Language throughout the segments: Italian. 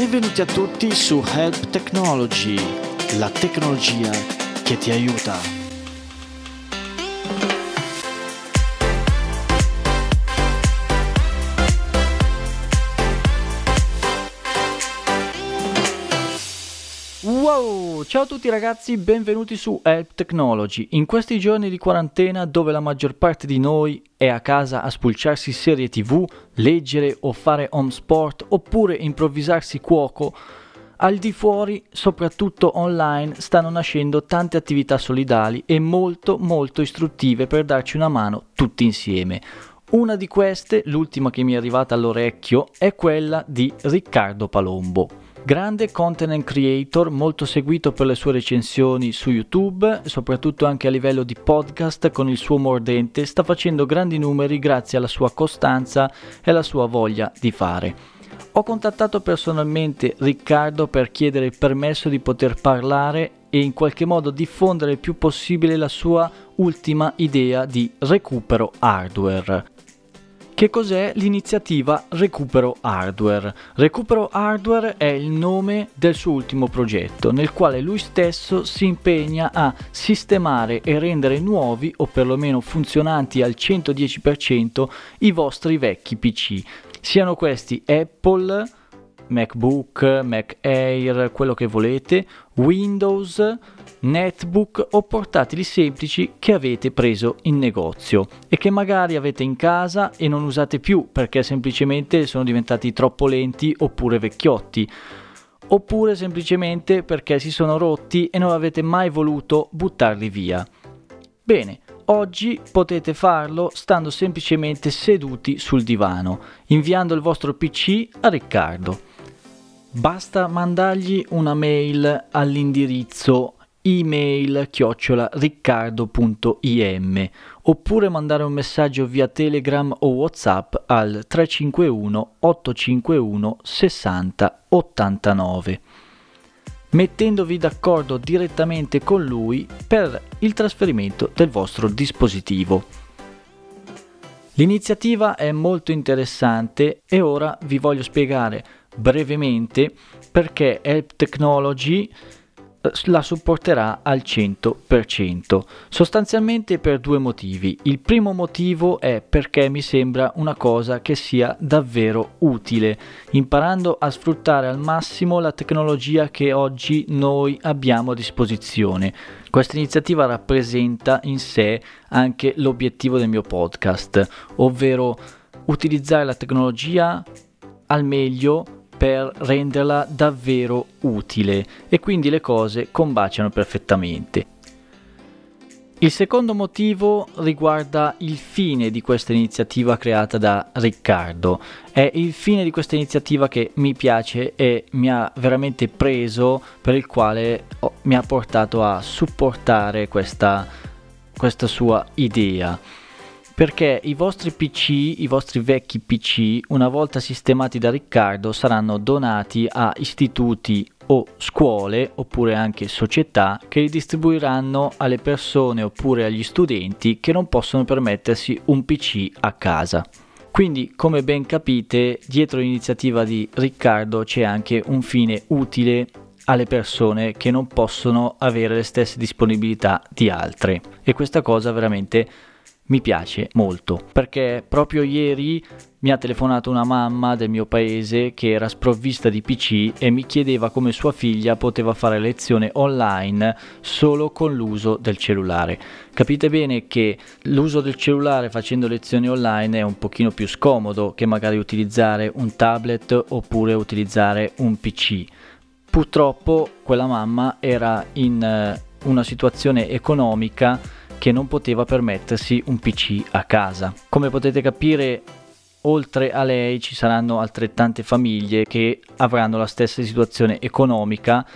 Benvenuti a tutti su Help Technology, la tecnologia che ti aiuta. Ciao a tutti ragazzi, benvenuti su Help Technology. In questi giorni di quarantena dove la maggior parte di noi è a casa a spulciarsi serie tv, leggere o fare home sport oppure improvvisarsi cuoco, al di fuori, soprattutto online, stanno nascendo tante attività solidali e molto molto istruttive per darci una mano tutti insieme. Una di queste, l'ultima che mi è arrivata all'orecchio, è quella di Riccardo Palombo. Grande content creator, molto seguito per le sue recensioni su YouTube, soprattutto anche a livello di podcast con il suo mordente, sta facendo grandi numeri grazie alla sua costanza e alla sua voglia di fare. Ho contattato personalmente Riccardo per chiedere il permesso di poter parlare e in qualche modo diffondere il più possibile la sua ultima idea di recupero hardware. Che cos'è l'iniziativa Recupero Hardware? Recupero Hardware è il nome del suo ultimo progetto, nel quale lui stesso si impegna a sistemare e rendere nuovi o perlomeno funzionanti al 110% i vostri vecchi PC, siano questi Apple, MacBook, Mac Air, quello che volete, Windows, netbook o portatili semplici che avete preso in negozio e che magari avete in casa e non usate più perché semplicemente sono diventati troppo lenti oppure vecchiotti oppure semplicemente perché si sono rotti e non avete mai voluto buttarli via. Bene, oggi potete farlo stando semplicemente seduti sul divano, inviando il vostro PC a Riccardo. Basta mandargli una mail all'indirizzo email chiocciola riccardo.im oppure mandare un messaggio via Telegram o Whatsapp al 351 851 60 89 mettendovi d'accordo direttamente con lui per il trasferimento del vostro dispositivo. L'iniziativa è molto interessante e ora vi voglio spiegare brevemente perché Help Technology la supporterà al 100%, sostanzialmente per due motivi. Il primo motivo è perché mi sembra una cosa che sia davvero utile, imparando a sfruttare al massimo la tecnologia che oggi noi abbiamo a disposizione. Questa iniziativa rappresenta in sé anche l'obiettivo del mio podcast, ovvero utilizzare la tecnologia al meglio per renderla davvero utile e quindi le cose combaciano perfettamente. Il secondo motivo riguarda il fine di questa iniziativa creata da Riccardo. È il fine di questa iniziativa che mi piace e mi ha veramente preso, per il quale mi ha portato a supportare questa, questa sua idea perché i vostri PC, i vostri vecchi PC, una volta sistemati da Riccardo, saranno donati a istituti o scuole oppure anche società che li distribuiranno alle persone oppure agli studenti che non possono permettersi un PC a casa. Quindi, come ben capite, dietro l'iniziativa di Riccardo c'è anche un fine utile alle persone che non possono avere le stesse disponibilità di altre e questa cosa veramente mi piace molto perché proprio ieri mi ha telefonato una mamma del mio paese che era sprovvista di PC e mi chiedeva come sua figlia poteva fare lezione online solo con l'uso del cellulare. Capite bene che l'uso del cellulare facendo lezioni online è un pochino più scomodo che magari utilizzare un tablet oppure utilizzare un PC. Purtroppo quella mamma era in eh, una situazione economica che non poteva permettersi un PC a casa. Come potete capire, oltre a lei ci saranno altrettante famiglie che avranno la stessa situazione economica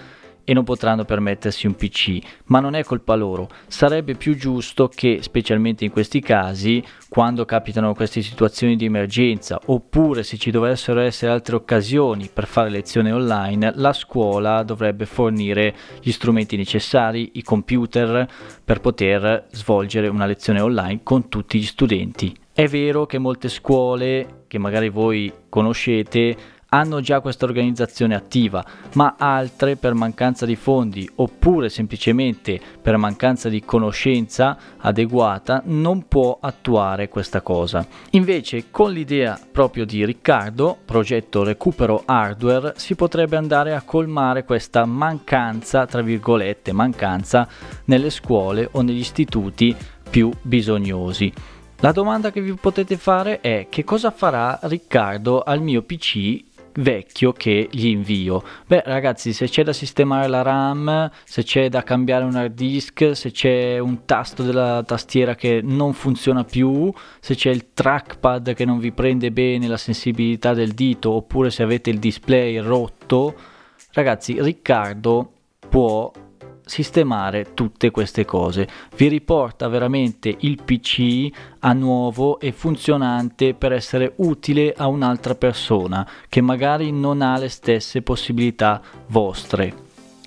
e non potranno permettersi un PC, ma non è colpa loro. Sarebbe più giusto che, specialmente in questi casi, quando capitano queste situazioni di emergenza, oppure se ci dovessero essere altre occasioni per fare lezioni online, la scuola dovrebbe fornire gli strumenti necessari, i computer, per poter svolgere una lezione online con tutti gli studenti. È vero che molte scuole, che magari voi conoscete, hanno già questa organizzazione attiva, ma altre per mancanza di fondi oppure semplicemente per mancanza di conoscenza adeguata non può attuare questa cosa. Invece con l'idea proprio di Riccardo, progetto recupero hardware, si potrebbe andare a colmare questa mancanza, tra virgolette, mancanza nelle scuole o negli istituti più bisognosi. La domanda che vi potete fare è che cosa farà Riccardo al mio PC vecchio che gli invio. Beh, ragazzi, se c'è da sistemare la RAM, se c'è da cambiare un hard disk, se c'è un tasto della tastiera che non funziona più, se c'è il trackpad che non vi prende bene la sensibilità del dito, oppure se avete il display rotto, ragazzi, Riccardo può sistemare tutte queste cose. Vi riporta veramente il PC a nuovo e funzionante per essere utile a un'altra persona che magari non ha le stesse possibilità vostre.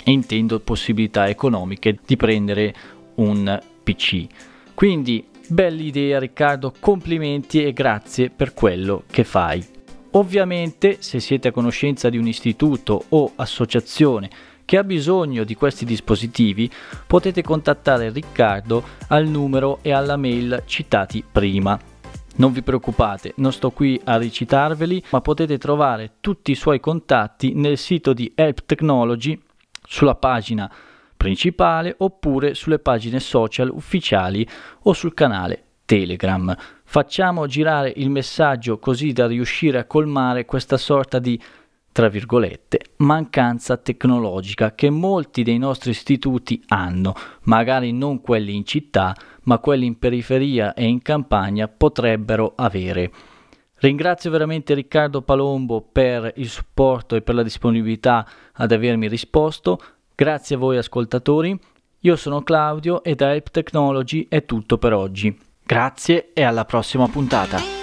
Intendo possibilità economiche di prendere un PC. Quindi, bella idea Riccardo, complimenti e grazie per quello che fai. Ovviamente, se siete a conoscenza di un istituto o associazione che ha bisogno di questi dispositivi, potete contattare Riccardo al numero e alla mail citati prima. Non vi preoccupate, non sto qui a ricitarveli, ma potete trovare tutti i suoi contatti nel sito di Help Technology, sulla pagina principale oppure sulle pagine social ufficiali o sul canale Telegram. Facciamo girare il messaggio così da riuscire a colmare questa sorta di tra virgolette, mancanza tecnologica che molti dei nostri istituti hanno, magari non quelli in città, ma quelli in periferia e in campagna potrebbero avere. Ringrazio veramente Riccardo Palombo per il supporto e per la disponibilità ad avermi risposto. Grazie a voi ascoltatori. Io sono Claudio e da Help Technology è tutto per oggi. Grazie e alla prossima puntata.